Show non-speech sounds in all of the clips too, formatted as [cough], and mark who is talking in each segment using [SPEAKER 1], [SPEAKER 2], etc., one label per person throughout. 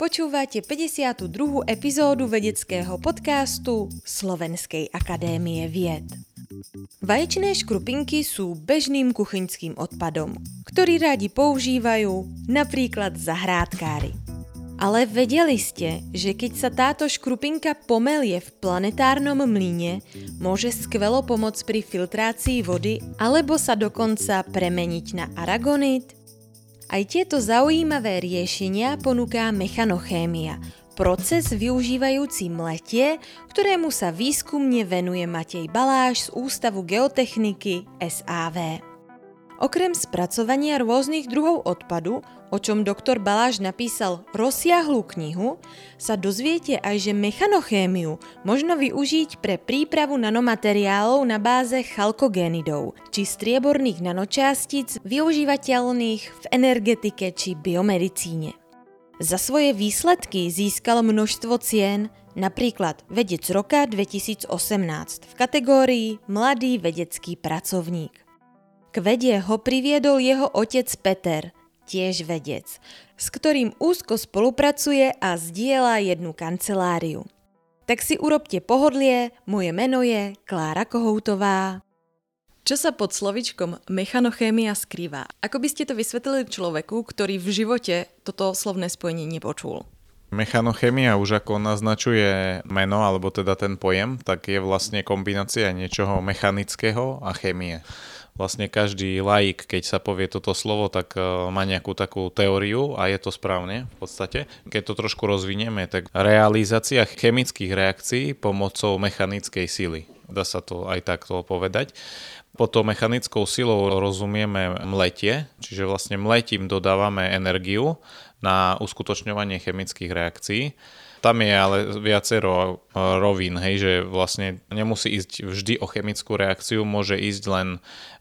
[SPEAKER 1] Počúvate 52. epizódu vedeckého podcastu Slovenskej akadémie vied. Vaječné škrupinky sú bežným kuchyňským odpadom, ktorý rádi používajú napríklad zahrádkári. Ale vedeli ste, že keď sa táto škrupinka pomelie v planetárnom mlyne, môže skvelo pomôcť pri filtrácii vody alebo sa dokonca premeniť na aragonit? Aj tieto zaujímavé riešenia ponúka mechanochémia, proces využívajúci mletie, ktorému sa výskumne venuje Matej Baláš z Ústavu geotechniky SAV. Okrem spracovania rôznych druhov odpadu, o čom doktor Baláš napísal rozsiahlú knihu, sa dozviete aj, že mechanochémiu možno využiť pre prípravu nanomateriálov na báze chalkogénidov, či strieborných nanočástic využívateľných v energetike či biomedicíne. Za svoje výsledky získal množstvo cien, napríklad Vedec roka 2018 v kategórii Mladý vedecký pracovník. K vede ho priviedol jeho otec Peter, tiež vedec, s ktorým úzko spolupracuje a zdieľa jednu kanceláriu. Tak si urobte pohodlie, moje meno je Klára Kohoutová. Čo sa pod slovičkom mechanochémia skrýva? Ako by ste to vysvetlili človeku, ktorý v živote toto slovné spojenie nepočul?
[SPEAKER 2] Mechanochémia už ako naznačuje meno, alebo teda ten pojem, tak je vlastne kombinácia niečoho mechanického a chémie vlastne každý laik, keď sa povie toto slovo, tak e, má nejakú takú teóriu a je to správne v podstate. Keď to trošku rozvinieme, tak realizácia chemických reakcií pomocou mechanickej sily. Dá sa to aj takto povedať. Pod mechanickou silou rozumieme mletie, čiže vlastne mletím dodávame energiu na uskutočňovanie chemických reakcií. Tam je ale viacero e, rovín, hej, že vlastne nemusí ísť vždy o chemickú reakciu, môže ísť len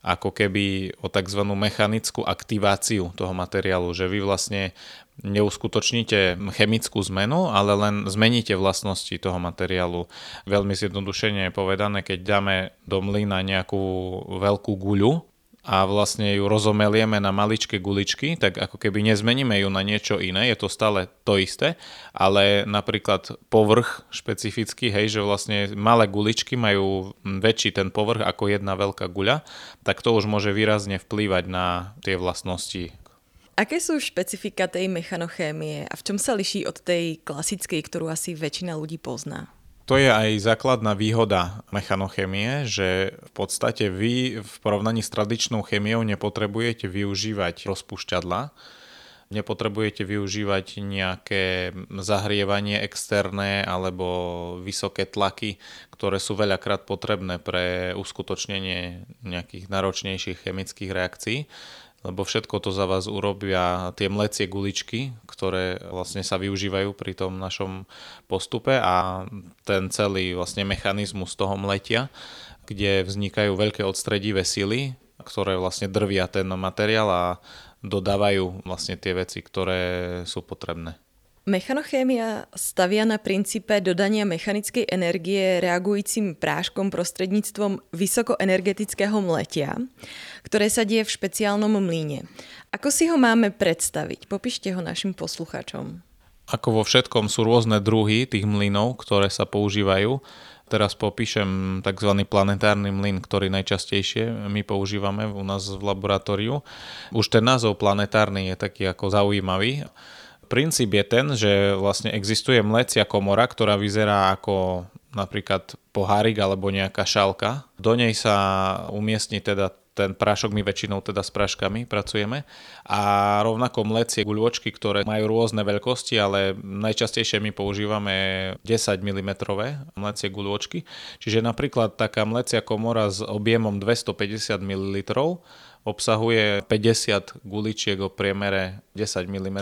[SPEAKER 2] ako keby o tzv. mechanickú aktiváciu toho materiálu, že vy vlastne neuskutočníte chemickú zmenu, ale len zmeníte vlastnosti toho materiálu. Veľmi zjednodušene je povedané, keď dáme do mlyna nejakú veľkú guľu, a vlastne ju rozomelieme na maličké guličky, tak ako keby nezmeníme ju na niečo iné, je to stále to isté, ale napríklad povrch špecificky, hej, že vlastne malé guličky majú väčší ten povrch ako jedna veľká guľa, tak to už môže výrazne vplývať na tie vlastnosti.
[SPEAKER 1] Aké sú špecifika tej mechanochémie a v čom sa liší od tej klasickej, ktorú asi väčšina ľudí pozná?
[SPEAKER 2] To je aj základná výhoda mechanochémie, že v podstate vy v porovnaní s tradičnou chemiou nepotrebujete využívať rozpušťadla, nepotrebujete využívať nejaké zahrievanie externé alebo vysoké tlaky, ktoré sú veľakrát potrebné pre uskutočnenie nejakých náročnejších chemických reakcií lebo všetko to za vás urobia tie mlecie guličky, ktoré vlastne sa využívajú pri tom našom postupe a ten celý vlastne mechanizmus toho mletia, kde vznikajú veľké odstredivé sily, ktoré vlastne drvia ten materiál a dodávajú vlastne tie veci, ktoré sú potrebné.
[SPEAKER 1] Mechanochémia stavia na princípe dodania mechanickej energie reagujúcim práškom prostredníctvom vysokoenergetického mletia, ktoré sa deje v špeciálnom mlíne. Ako si ho máme predstaviť? Popíšte ho našim posluchačom.
[SPEAKER 2] Ako vo všetkom sú rôzne druhy tých mlynov, ktoré sa používajú. Teraz popíšem tzv. planetárny mlyn, ktorý najčastejšie my používame u nás v laboratóriu. Už ten názov planetárny je taký ako zaujímavý princíp je ten, že vlastne existuje mlecia komora, ktorá vyzerá ako napríklad pohárik alebo nejaká šálka. Do nej sa umiestni teda ten prášok, my väčšinou teda s práškami pracujeme a rovnako mlecie guľočky, ktoré majú rôzne veľkosti, ale najčastejšie my používame 10 mm mlecie guľočky, čiže napríklad taká mlecia komora s objemom 250 ml obsahuje 50 guličiek o priemere 10 mm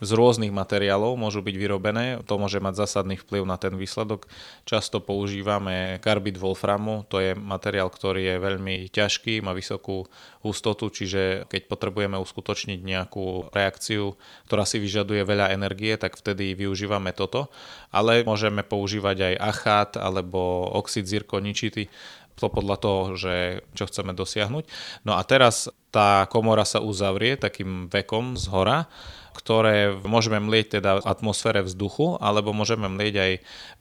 [SPEAKER 2] z rôznych materiálov môžu byť vyrobené. To môže mať zásadný vplyv na ten výsledok. Často používame karbid wolframu, to je materiál, ktorý je veľmi ťažký, má vysokú hustotu, čiže keď potrebujeme uskutočniť nejakú reakciu, ktorá si vyžaduje veľa energie, tak vtedy využívame toto. Ale môžeme používať aj achát alebo oxid zirkoničity, To podľa toho, že čo chceme dosiahnuť. No a teraz tá komora sa uzavrie takým vekom z hora ktoré môžeme mlieť teda v atmosfére vzduchu, alebo môžeme mlieť aj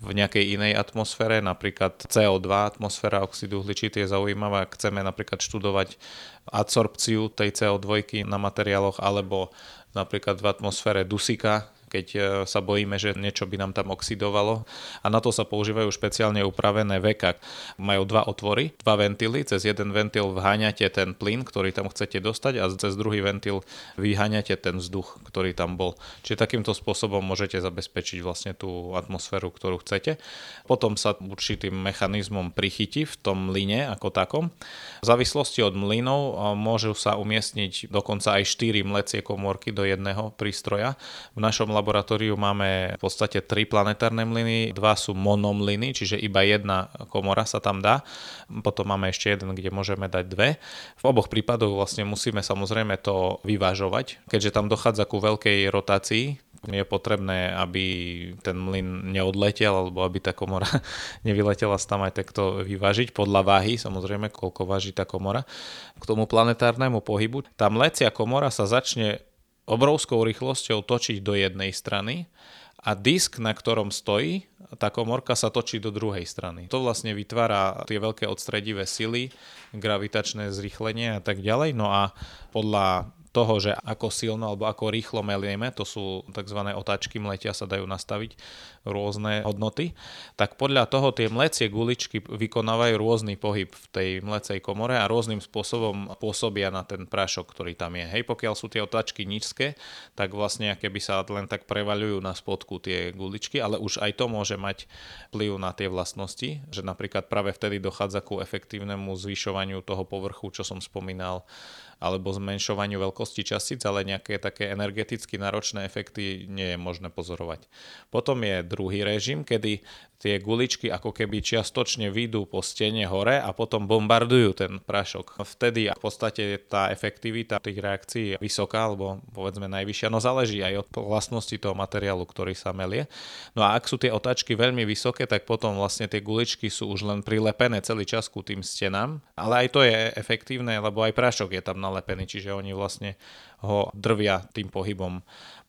[SPEAKER 2] v nejakej inej atmosfére, napríklad CO2, atmosféra oxidu uhličitý je zaujímavá, ak chceme napríklad študovať adsorpciu tej CO2 na materiáloch, alebo napríklad v atmosfére dusika, keď e, sa bojíme, že niečo by nám tam oxidovalo. A na to sa používajú špeciálne upravené veka. Majú dva otvory, dva ventily, cez jeden ventil vháňate ten plyn, ktorý tam chcete dostať a cez druhý ventil vyháňate ten vzduch, ktorý tam bol. Čiže takýmto spôsobom môžete zabezpečiť vlastne tú atmosféru, ktorú chcete. Potom sa určitým mechanizmom prichytí v tom line ako takom. V závislosti od mlynov e, môžu sa umiestniť dokonca aj 4 mlecie komórky do jedného prístroja. V našom laboratóriu máme v podstate tri planetárne mlyny, dva sú monomlyny, čiže iba jedna komora sa tam dá. Potom máme ešte jeden, kde môžeme dať dve. V oboch prípadoch vlastne musíme samozrejme to vyvážovať, keďže tam dochádza ku veľkej rotácii, je potrebné, aby ten mlyn neodletel, alebo aby tá komora [laughs] nevyletela tam aj takto vyvážiť podľa váhy, samozrejme, koľko váži tá komora. K tomu planetárnemu pohybu. Tá mlecia komora sa začne obrovskou rýchlosťou točiť do jednej strany a disk, na ktorom stojí, tá komorka sa točí do druhej strany. To vlastne vytvára tie veľké odstredivé sily, gravitačné zrýchlenie a tak ďalej. No a podľa toho, že ako silno alebo ako rýchlo melieme, to sú tzv. otáčky mletia, sa dajú nastaviť rôzne hodnoty, tak podľa toho tie mlecie guličky vykonávajú rôzny pohyb v tej mlecej komore a rôznym spôsobom pôsobia na ten prášok, ktorý tam je. Hej, pokiaľ sú tie otáčky nízke, tak vlastne keby sa len tak prevaľujú na spodku tie guličky, ale už aj to môže mať vplyv na tie vlastnosti, že napríklad práve vtedy dochádza ku efektívnemu zvyšovaniu toho povrchu, čo som spomínal, alebo zmenšovaniu veľkosti častíc, ale nejaké také energeticky náročné efekty nie je možné pozorovať. Potom je druhý režim, kedy tie guličky ako keby čiastočne výjdu po stene hore a potom bombardujú ten prášok. Vtedy v podstate tá efektivita tých reakcií je vysoká, alebo povedzme najvyššia, no záleží aj od vlastnosti toho materiálu, ktorý sa melie. No a ak sú tie otáčky veľmi vysoké, tak potom vlastne tie guličky sú už len prilepené celý čas ku tým stenám, ale aj to je efektívne, lebo aj prášok je tam nalepený, čiže oni vlastne ho drvia tým pohybom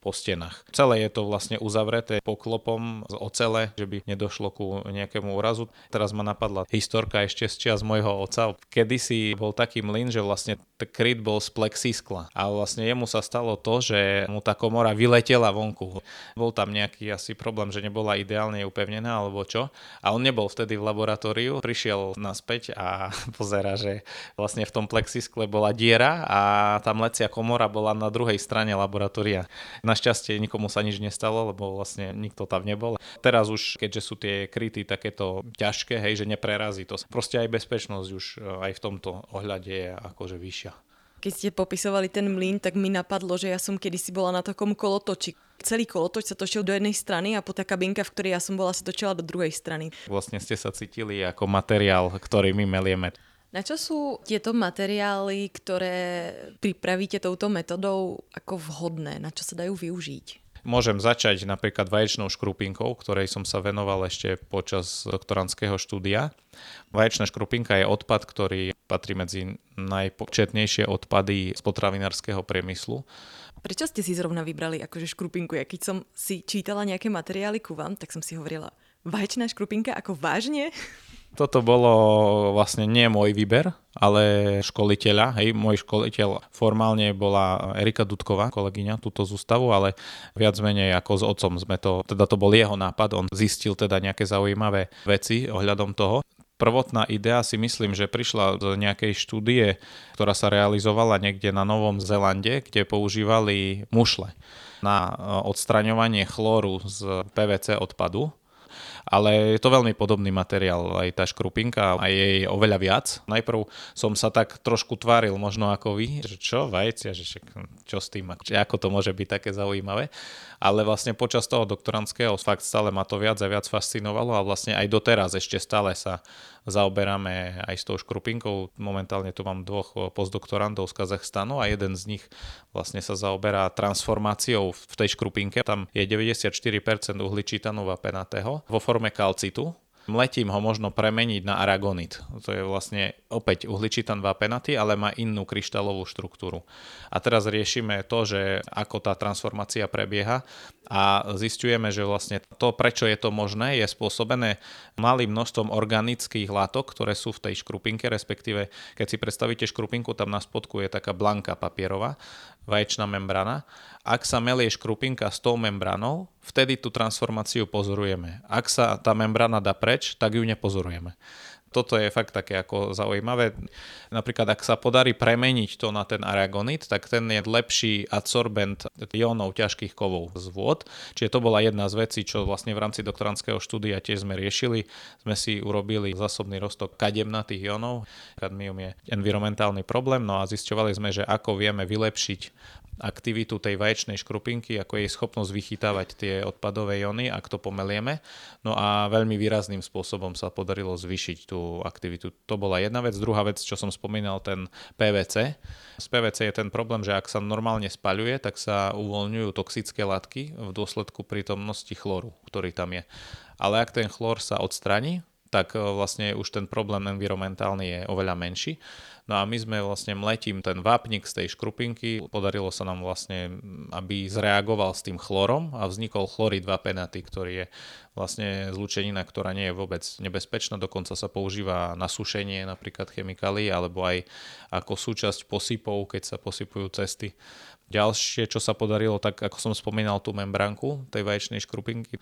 [SPEAKER 2] po stenách. Celé je to vlastne uzavreté poklopom z ocele, že by nedošlo ku nejakému úrazu. Teraz ma napadla historka ešte z čias môjho oca. Kedysi bol taký mlyn, že vlastne kryt bol z plexiskla a vlastne jemu sa stalo to, že mu tá komora vyletela vonku. Bol tam nejaký asi problém, že nebola ideálne upevnená alebo čo. A on nebol vtedy v laboratóriu, prišiel naspäť a [laughs] pozera, že vlastne v tom plexiskle bola diera a tá mlecia komora bola na druhej strane laboratória. Na Našťastie nikomu sa nič nestalo, lebo vlastne nikto tam nebol. Teraz už, keďže sú tie kryty takéto ťažké, hej, že neprerazí to. Proste aj bezpečnosť už e, aj v tomto ohľade je akože vyššia.
[SPEAKER 1] Keď ste popisovali ten mlyn, tak mi napadlo, že ja som kedysi bola na takom kolotoči. Celý kolotoč sa točil do jednej strany a po tá kabinka, v ktorej ja som bola, sa točila do druhej strany.
[SPEAKER 2] Vlastne ste sa cítili ako materiál, ktorý my melieme.
[SPEAKER 1] Na čo sú tieto materiály, ktoré pripravíte touto metodou ako vhodné? Na čo sa dajú využiť?
[SPEAKER 2] Môžem začať napríklad vaječnou škrupinkou, ktorej som sa venoval ešte počas doktorandského štúdia. Vaječná škrupinka je odpad, ktorý patrí medzi najpočetnejšie odpady z potravinárskeho priemyslu.
[SPEAKER 1] Prečo ste si zrovna vybrali akože škrupinku? Ja keď som si čítala nejaké materiály ku vám, tak som si hovorila, vaječná škrupinka ako vážne?
[SPEAKER 2] Toto bolo vlastne nie môj výber, ale školiteľa. Hej, môj školiteľ formálne bola Erika Dudková, kolegyňa túto zústavu, ale viac menej ako s otcom sme to, teda to bol jeho nápad, on zistil teda nejaké zaujímavé veci ohľadom toho. Prvotná idea si myslím, že prišla z nejakej štúdie, ktorá sa realizovala niekde na Novom Zelande, kde používali mušle na odstraňovanie chlóru z PVC odpadu ale je to veľmi podobný materiál, aj tá škrupinka, aj jej oveľa viac. Najprv som sa tak trošku tváril, možno ako vy, že čo, vajcia, že čo s tým, ako to môže byť také zaujímavé. Ale vlastne počas toho doktorandského fakt stále ma to viac a viac fascinovalo a vlastne aj doteraz ešte stále sa zaoberáme aj s tou škrupinkou. Momentálne tu mám dvoch postdoktorandov z Kazachstanu a jeden z nich vlastne sa zaoberá transformáciou v tej škrupinke. Tam je 94% uhličitanu vapenatého vo forme kalcitu, mletím ho možno premeniť na aragonit. To je vlastne opäť uhličitan vápenatý, ale má inú kryštálovú štruktúru. A teraz riešime to, že ako tá transformácia prebieha a zistujeme, že vlastne to, prečo je to možné, je spôsobené malým množstvom organických látok, ktoré sú v tej škrupinke, respektíve keď si predstavíte škrupinku, tam na spodku je taká blanka papierová, vaječná membrana. Ak sa melie škrupinka s tou membranou, vtedy tú transformáciu pozorujeme. Ak sa tá membrana dá preč, tak ju nepozorujeme toto je fakt také ako zaujímavé. Napríklad, ak sa podarí premeniť to na ten aragonit, tak ten je lepší adsorbent ionov ťažkých kovov z vôd. Čiže to bola jedna z vecí, čo vlastne v rámci doktorandského štúdia tiež sme riešili. Sme si urobili zásobný roztok kademnatých ionov. Kadmium je environmentálny problém, no a zisťovali sme, že ako vieme vylepšiť aktivitu tej vaječnej škrupinky, ako jej schopnosť vychytávať tie odpadové iony, ak to pomelieme. No a veľmi výrazným spôsobom sa podarilo zvýšiť tú aktivitu. To bola jedna vec. Druhá vec, čo som spomínal, ten PVC. Z PVC je ten problém, že ak sa normálne spaľuje, tak sa uvoľňujú toxické látky v dôsledku prítomnosti chloru, ktorý tam je. Ale ak ten chlor sa odstraní, tak vlastne už ten problém environmentálny je oveľa menší. No a my sme vlastne mletím ten vápnik z tej škrupinky, podarilo sa nám vlastne, aby zreagoval s tým chlorom a vznikol chlorid vapenaty, ktorý je vlastne zlučenina, ktorá nie je vôbec nebezpečná, dokonca sa používa na sušenie napríklad chemikálií alebo aj ako súčasť posypov, keď sa posypujú cesty Ďalšie, čo sa podarilo, tak ako som spomínal tú membránku tej vaječnej škrupinky,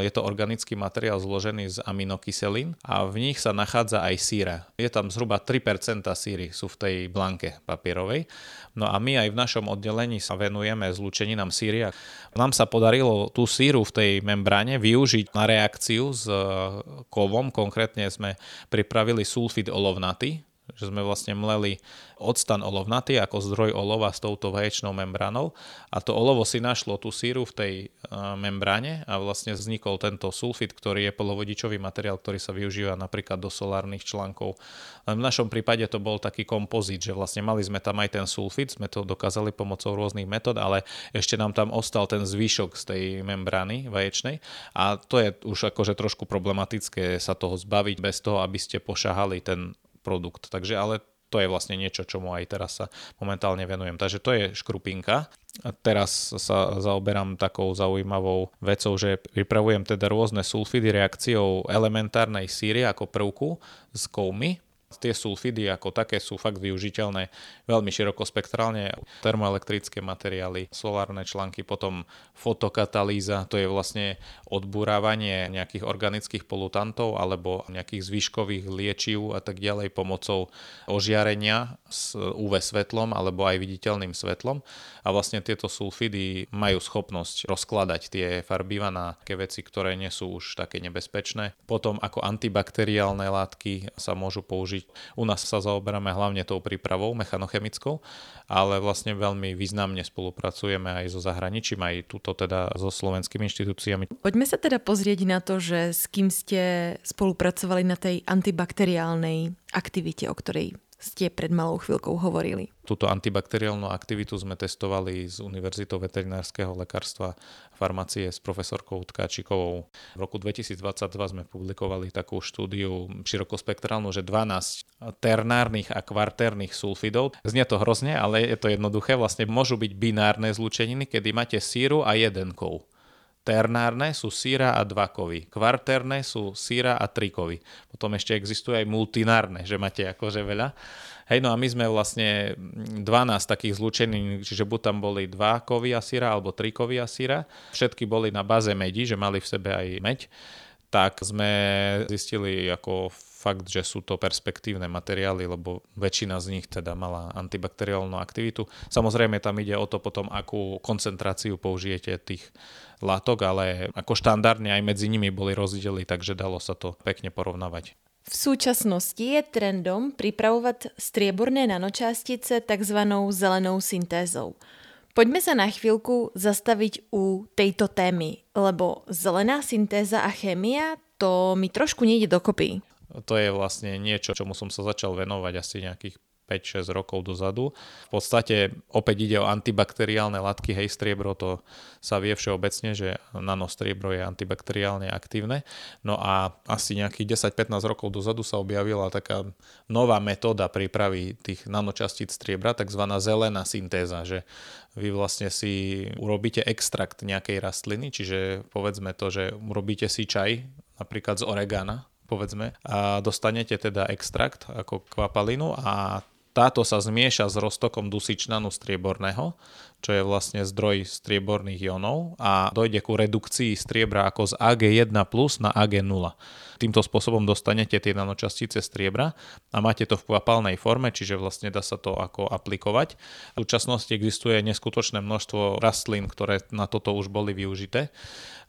[SPEAKER 2] je to organický materiál zložený z aminokyselín a v nich sa nachádza aj síra. Je tam zhruba 3% síry sú v tej blanke papierovej. No a my aj v našom oddelení sa venujeme zlúčeninám síry. Nám sa podarilo tú síru v tej membráne využiť na reakciu s kovom. Konkrétne sme pripravili sulfid olovnaty, že sme vlastne mleli odstan olovnatý ako zdroj olova s touto vaječnou membránou a to olovo si našlo tú síru v tej membráne a vlastne vznikol tento sulfit, ktorý je polovodičový materiál, ktorý sa využíva napríklad do solárnych článkov. Len v našom prípade to bol taký kompozit, že vlastne mali sme tam aj ten sulfit, sme to dokázali pomocou rôznych metód, ale ešte nám tam ostal ten zvyšok z tej membrány vaječnej a to je už akože trošku problematické sa toho zbaviť bez toho, aby ste pošahali ten produkt. Takže ale to je vlastne niečo, čomu aj teraz sa momentálne venujem. Takže to je škrupinka. A teraz sa zaoberám takou zaujímavou vecou, že pripravujem teda rôzne sulfidy reakciou elementárnej síry ako prvku z koumy, Tie sulfidy ako také sú fakt využiteľné veľmi širokospektrálne. Termoelektrické materiály, solárne články, potom fotokatalýza, to je vlastne odburávanie nejakých organických polutantov alebo nejakých zvyškových liečiv a tak ďalej pomocou ožiarenia s UV svetlom alebo aj viditeľným svetlom. A vlastne tieto sulfidy majú schopnosť rozkladať tie farbiva na také veci, ktoré nie sú už také nebezpečné. Potom ako antibakteriálne látky sa môžu použiť použiť. U nás sa zaoberáme hlavne tou prípravou mechanochemickou, ale vlastne veľmi významne spolupracujeme aj so zahraničím, aj túto teda so slovenskými inštitúciami.
[SPEAKER 1] Poďme sa teda pozrieť na to, že s kým ste spolupracovali na tej antibakteriálnej aktivite, o ktorej ste pred malou chvíľkou hovorili.
[SPEAKER 2] Túto antibakteriálnu aktivitu sme testovali z Univerzitou veterinárskeho lekárstva farmácie s profesorkou Tkáčikovou. V roku 2022 sme publikovali takú štúdiu širokospektrálnu, že 12 ternárnych a kvartérnych sulfidov. Znie to hrozne, ale je to jednoduché. Vlastne môžu byť binárne zlúčeniny, kedy máte síru a jeden kov. Ternárne sú síra a dva kovy. Sú síra a tri kovy. Potom ešte existuje aj multinárne, že máte akože veľa. Hej, no a my sme vlastne 12 takých zlúčení, čiže buď tam boli dva kovy a síra, alebo tri kovy síra. Všetky boli na báze medi, že mali v sebe aj meď. Tak sme zistili ako fakt, že sú to perspektívne materiály, lebo väčšina z nich teda mala antibakteriálnu aktivitu. Samozrejme tam ide o to potom, akú koncentráciu použijete tých látok, ale ako štandardne aj medzi nimi boli rozdiely, takže dalo sa to pekne porovnávať.
[SPEAKER 1] V súčasnosti je trendom pripravovať strieborné nanočástice tzv. zelenou syntézou. Poďme sa na chvíľku zastaviť u tejto témy, lebo zelená syntéza a chémia to mi trošku nejde dokopy.
[SPEAKER 2] To je vlastne niečo, čomu som sa začal venovať asi nejakých 5-6 rokov dozadu. V podstate opäť ide o antibakteriálne látky, hej, striebro to sa vie všeobecne, že nanostriebro je antibakteriálne aktívne. No a asi nejakých 10-15 rokov dozadu sa objavila taká nová metóda prípravy tých nanočastíc striebra, takzvaná zelená syntéza, že vy vlastne si urobíte extrakt nejakej rastliny, čiže povedzme to, že urobíte si čaj napríklad z oregana, povedzme, a dostanete teda extrakt ako kvapalinu a táto sa zmieša s roztokom dusičnanu strieborného, čo je vlastne zdroj strieborných ionov a dojde ku redukcii striebra ako z Ag1 plus na Ag0. Týmto spôsobom dostanete tie nanočastice striebra a máte to v kvapalnej forme, čiže vlastne dá sa to ako aplikovať. V súčasnosti existuje neskutočné množstvo rastlín, ktoré na toto už boli využité.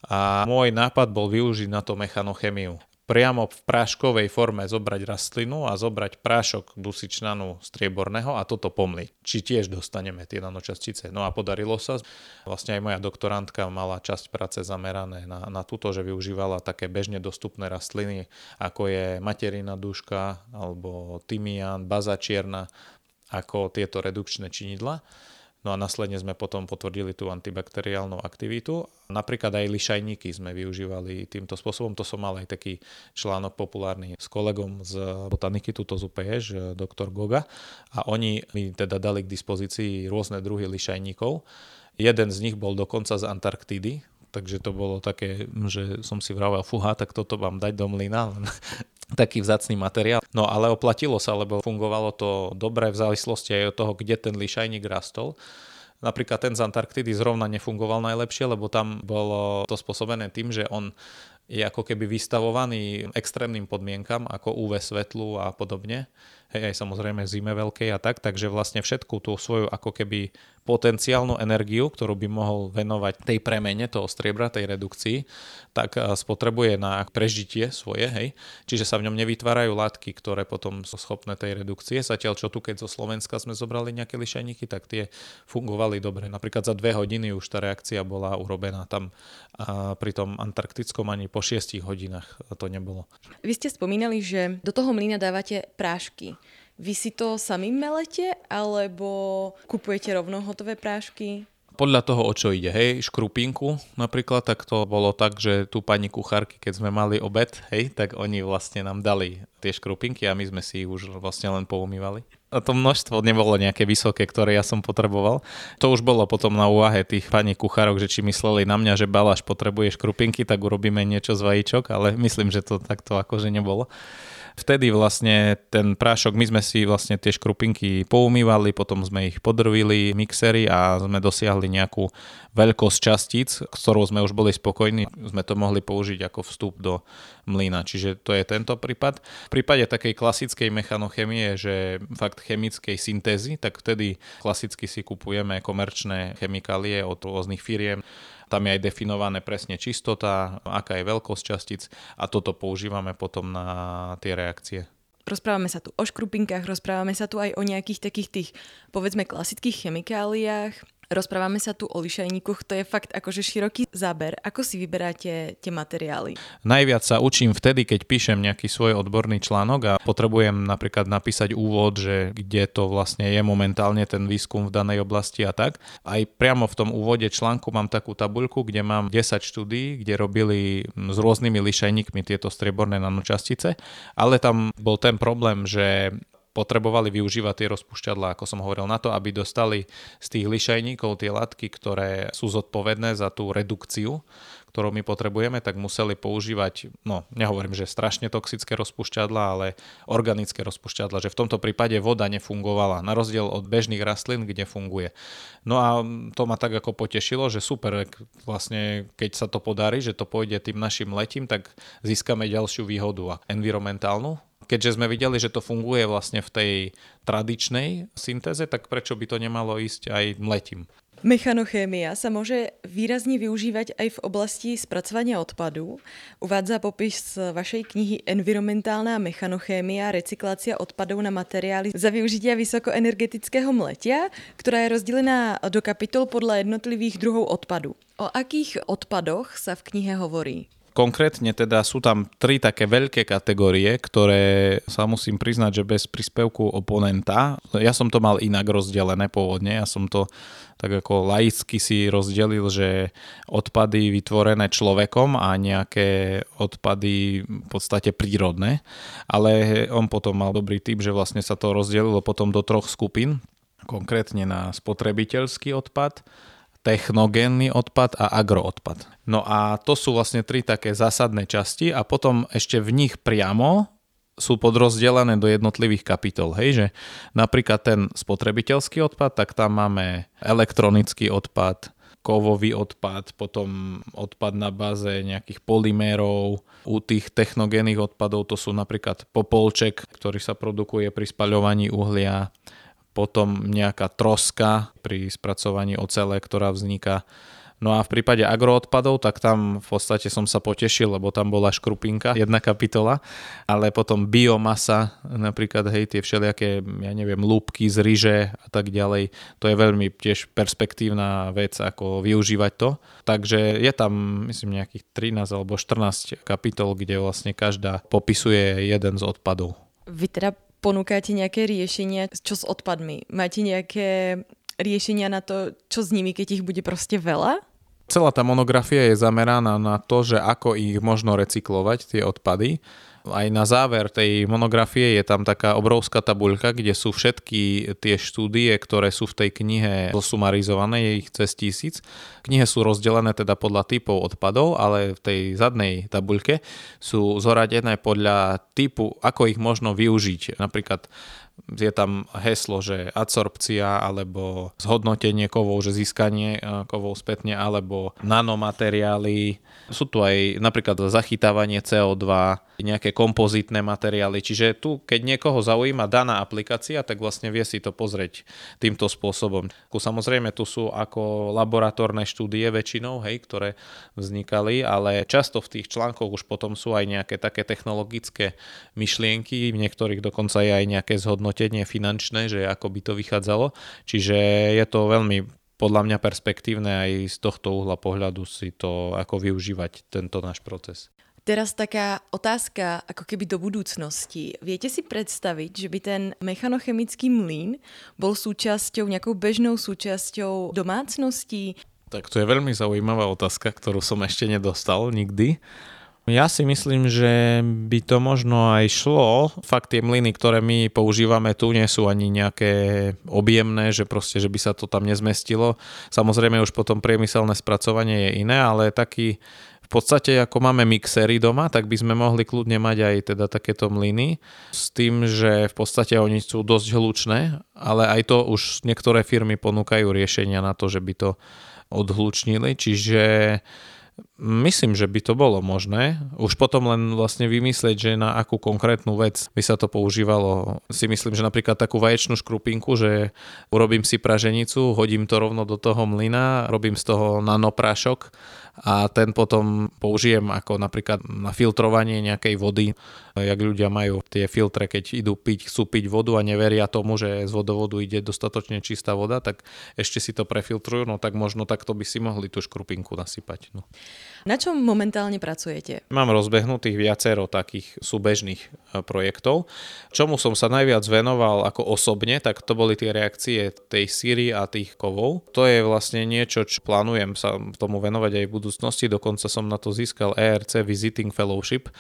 [SPEAKER 2] A môj nápad bol využiť na to mechanochemiu priamo v práškovej forme zobrať rastlinu a zobrať prášok dusičnanu strieborného a toto pomliť. Či tiež dostaneme tie nanočastice. No a podarilo sa. Vlastne aj moja doktorantka mala časť práce zamerané na, na túto, že využívala také bežne dostupné rastliny, ako je materina duška alebo tymián, baza čierna, ako tieto redukčné činidla No a následne sme potom potvrdili tú antibakteriálnu aktivitu. Napríklad aj lišajníky sme využívali týmto spôsobom. To som mal aj taký článok populárny s kolegom z botaniky, tuto z UPEŽ, doktor Goga. A oni mi teda dali k dispozícii rôzne druhy lišajníkov. Jeden z nich bol dokonca z Antarktidy, takže to bolo také, že som si vravel, fúha, tak toto vám dať do mlyna, taký vzácný materiál. No ale oplatilo sa, lebo fungovalo to dobre v závislosti aj od toho, kde ten lišajník rastol. Napríklad ten z Antarktidy zrovna nefungoval najlepšie, lebo tam bolo to spôsobené tým, že on je ako keby vystavovaný extrémnym podmienkam ako UV svetlu a podobne hej, aj samozrejme zime veľkej a tak, takže vlastne všetku tú svoju ako keby potenciálnu energiu, ktorú by mohol venovať tej premene toho striebra, tej redukcii, tak eh, spotrebuje na prežitie svoje, hej. Čiže sa v ňom nevytvárajú látky, ktoré potom sú schopné tej redukcie. Zatiaľ, čo tu, keď zo Slovenska sme zobrali nejaké lišajníky, tak tie fungovali dobre. Napríklad za dve hodiny už tá reakcia bola urobená tam a pri tom antarktickom ani po 6 hodinách to nebolo.
[SPEAKER 1] Vy ste spomínali, že do toho mlyna dávate prášky. Vy si to sami melete, alebo kupujete rovno hotové prášky?
[SPEAKER 2] podľa toho, o čo ide. Hej, škrupinku napríklad, tak to bolo tak, že tu pani kuchárky, keď sme mali obed, hej, tak oni vlastne nám dali tie škrupinky a my sme si ich už vlastne len poumývali. A to množstvo nebolo nejaké vysoké, ktoré ja som potreboval. To už bolo potom na úvahe tých pani kuchárok, že či mysleli na mňa, že baláš potrebuje škrupinky, tak urobíme niečo z vajíčok, ale myslím, že to takto akože nebolo. Vtedy vlastne ten prášok, my sme si vlastne tie škrupinky poumývali, potom sme ich podrvili mixery a sme dosiahli nejakú veľkosť častíc, ktorou sme už boli spokojní. Sme to mohli použiť ako vstup do mlyna. Čiže to je tento prípad. V prípade takej klasickej mechanochemie, že fakt chemickej syntézy, tak vtedy klasicky si kupujeme komerčné chemikálie od rôznych firiem tam je aj definované presne čistota, aká je veľkosť častíc a toto používame potom na tie reakcie.
[SPEAKER 1] Rozprávame sa tu o škrupinkách, rozprávame sa tu aj o nejakých takých tých, povedzme, klasických chemikáliách. Rozprávame sa tu o lišajníkoch, to je fakt akože široký záber. Ako si vyberáte tie materiály?
[SPEAKER 2] Najviac sa učím vtedy, keď píšem nejaký svoj odborný článok a potrebujem napríklad napísať úvod, že kde to vlastne je momentálne ten výskum v danej oblasti a tak. Aj priamo v tom úvode článku mám takú tabuľku, kde mám 10 štúdí, kde robili s rôznymi lišajníkmi tieto strieborné nanočastice, ale tam bol ten problém, že potrebovali využívať tie rozpušťadlá, ako som hovoril, na to, aby dostali z tých lišajníkov tie látky, ktoré sú zodpovedné za tú redukciu, ktorú my potrebujeme, tak museli používať, no nehovorím, že strašne toxické rozpušťadla, ale organické rozpušťadla, že v tomto prípade voda nefungovala, na rozdiel od bežných rastlín, kde funguje. No a to ma tak ako potešilo, že super, vlastne keď sa to podarí, že to pôjde tým našim letím, tak získame ďalšiu výhodu a environmentálnu, keďže sme videli, že to funguje vlastne v tej tradičnej syntéze, tak prečo by to nemalo ísť aj mletím?
[SPEAKER 1] Mechanochémia sa môže výrazne využívať aj v oblasti spracovania odpadu. Uvádza popis vašej knihy Environmentálna mechanochémia, recyklácia odpadov na materiály za využitia vysokoenergetického mletia, ktorá je rozdelená do kapitol podľa jednotlivých druhov odpadu. O akých odpadoch sa v knihe hovorí?
[SPEAKER 2] Konkrétne teda sú tam tri také veľké kategórie, ktoré sa musím priznať, že bez príspevku oponenta, ja som to mal inak rozdelené pôvodne, ja som to tak ako laicky si rozdelil, že odpady vytvorené človekom a nejaké odpady v podstate prírodné, ale on potom mal dobrý typ, že vlastne sa to rozdelilo potom do troch skupín, konkrétne na spotrebiteľský odpad, technogénny odpad a agroodpad. No a to sú vlastne tri také zásadné časti a potom ešte v nich priamo sú podrozdelené do jednotlivých kapitol. Hej, že napríklad ten spotrebiteľský odpad, tak tam máme elektronický odpad, kovový odpad, potom odpad na báze nejakých polymérov. U tých technogénnych odpadov to sú napríklad popolček, ktorý sa produkuje pri spaľovaní uhlia, potom nejaká troska pri spracovaní ocele, ktorá vzniká. No a v prípade agroodpadov, tak tam v podstate som sa potešil, lebo tam bola škrupinka, jedna kapitola, ale potom biomasa, napríklad hej, tie všelijaké, ja neviem, lúpky z ryže a tak ďalej, to je veľmi tiež perspektívna vec, ako využívať to. Takže je tam, myslím, nejakých 13 alebo 14 kapitol, kde vlastne každá popisuje jeden z odpadov.
[SPEAKER 1] Vy teda ponúkate nejaké riešenia, čo s odpadmi? Máte nejaké riešenia na to, čo s nimi, keď ich bude proste veľa?
[SPEAKER 2] Celá tá monografia je zameraná na to, že ako ich možno recyklovať, tie odpady aj na záver tej monografie je tam taká obrovská tabuľka, kde sú všetky tie štúdie, ktoré sú v tej knihe zosumarizované, je ich cez tisíc. Knihe sú rozdelené teda podľa typov odpadov, ale v tej zadnej tabuľke sú zoradené podľa typu, ako ich možno využiť. Napríklad je tam heslo, že adsorpcia alebo zhodnotenie kovov, že získanie e, kovov spätne alebo nanomateriály. Sú tu aj napríklad zachytávanie CO2, nejaké kompozitné materiály. Čiže tu, keď niekoho zaujíma daná aplikácia, tak vlastne vie si to pozrieť týmto spôsobom. Samozrejme, tu sú ako laboratórne štúdie väčšinou, hej, ktoré vznikali, ale často v tých článkoch už potom sú aj nejaké také technologické myšlienky, v niektorých dokonca je aj nejaké zhodnotenie hodnotenie finančné, že ako by to vychádzalo. Čiže je to veľmi podľa mňa perspektívne aj z tohto uhla pohľadu si to, ako využívať tento náš proces.
[SPEAKER 1] Teraz taká otázka ako keby do budúcnosti. Viete si predstaviť, že by ten mechanochemický mlín bol súčasťou, nejakou bežnou súčasťou domácností?
[SPEAKER 2] Tak to je veľmi zaujímavá otázka, ktorú som ešte nedostal nikdy. Ja si myslím, že by to možno aj šlo. Fakt tie mlyny, ktoré my používame tu, nie sú ani nejaké objemné, že proste, že by sa to tam nezmestilo. Samozrejme už potom priemyselné spracovanie je iné, ale taký v podstate ako máme mixery doma, tak by sme mohli kľudne mať aj teda takéto mlyny s tým, že v podstate oni sú dosť hlučné, ale aj to už niektoré firmy ponúkajú riešenia na to, že by to odhlučnili, čiže Myslím, že by to bolo možné. Už potom len vlastne vymyslieť, že na akú konkrétnu vec by sa to používalo. Si myslím, že napríklad takú vaječnú škrupinku, že urobím si praženicu, hodím to rovno do toho mlyna, robím z toho nanoprášok a ten potom použijem ako napríklad na filtrovanie nejakej vody. Jak ľudia majú tie filtre, keď idú piť, chcú piť vodu a neveria tomu, že z vodovodu ide dostatočne čistá voda, tak ešte si to prefiltrujú, no tak možno takto by si mohli tú škrupinku nasypať. No.
[SPEAKER 1] Na čom momentálne pracujete?
[SPEAKER 2] Mám rozbehnutých viacero takých súbežných e, projektov. Čomu som sa najviac venoval ako osobne, tak to boli tie reakcie tej síry a tých kovov. To je vlastne niečo, čo plánujem sa tomu venovať aj v budúcnosti. Dokonca som na to získal ERC Visiting Fellowship.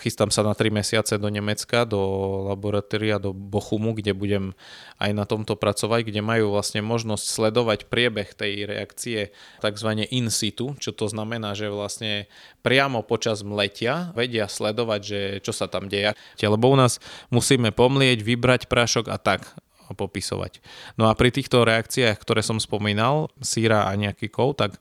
[SPEAKER 2] Chystám sa na 3 mesiace do Nemecka, do laboratória, do Bochumu, kde budem aj na tomto pracovať, kde majú vlastne možnosť sledovať priebeh tej reakcie tzv. in situ, čo to znamená, že vlastne priamo počas mletia vedia sledovať, že čo sa tam deje. Lebo u nás musíme pomlieť, vybrať prášok a tak popisovať. No a pri týchto reakciách, ktoré som spomínal, síra a nejaký kov, tak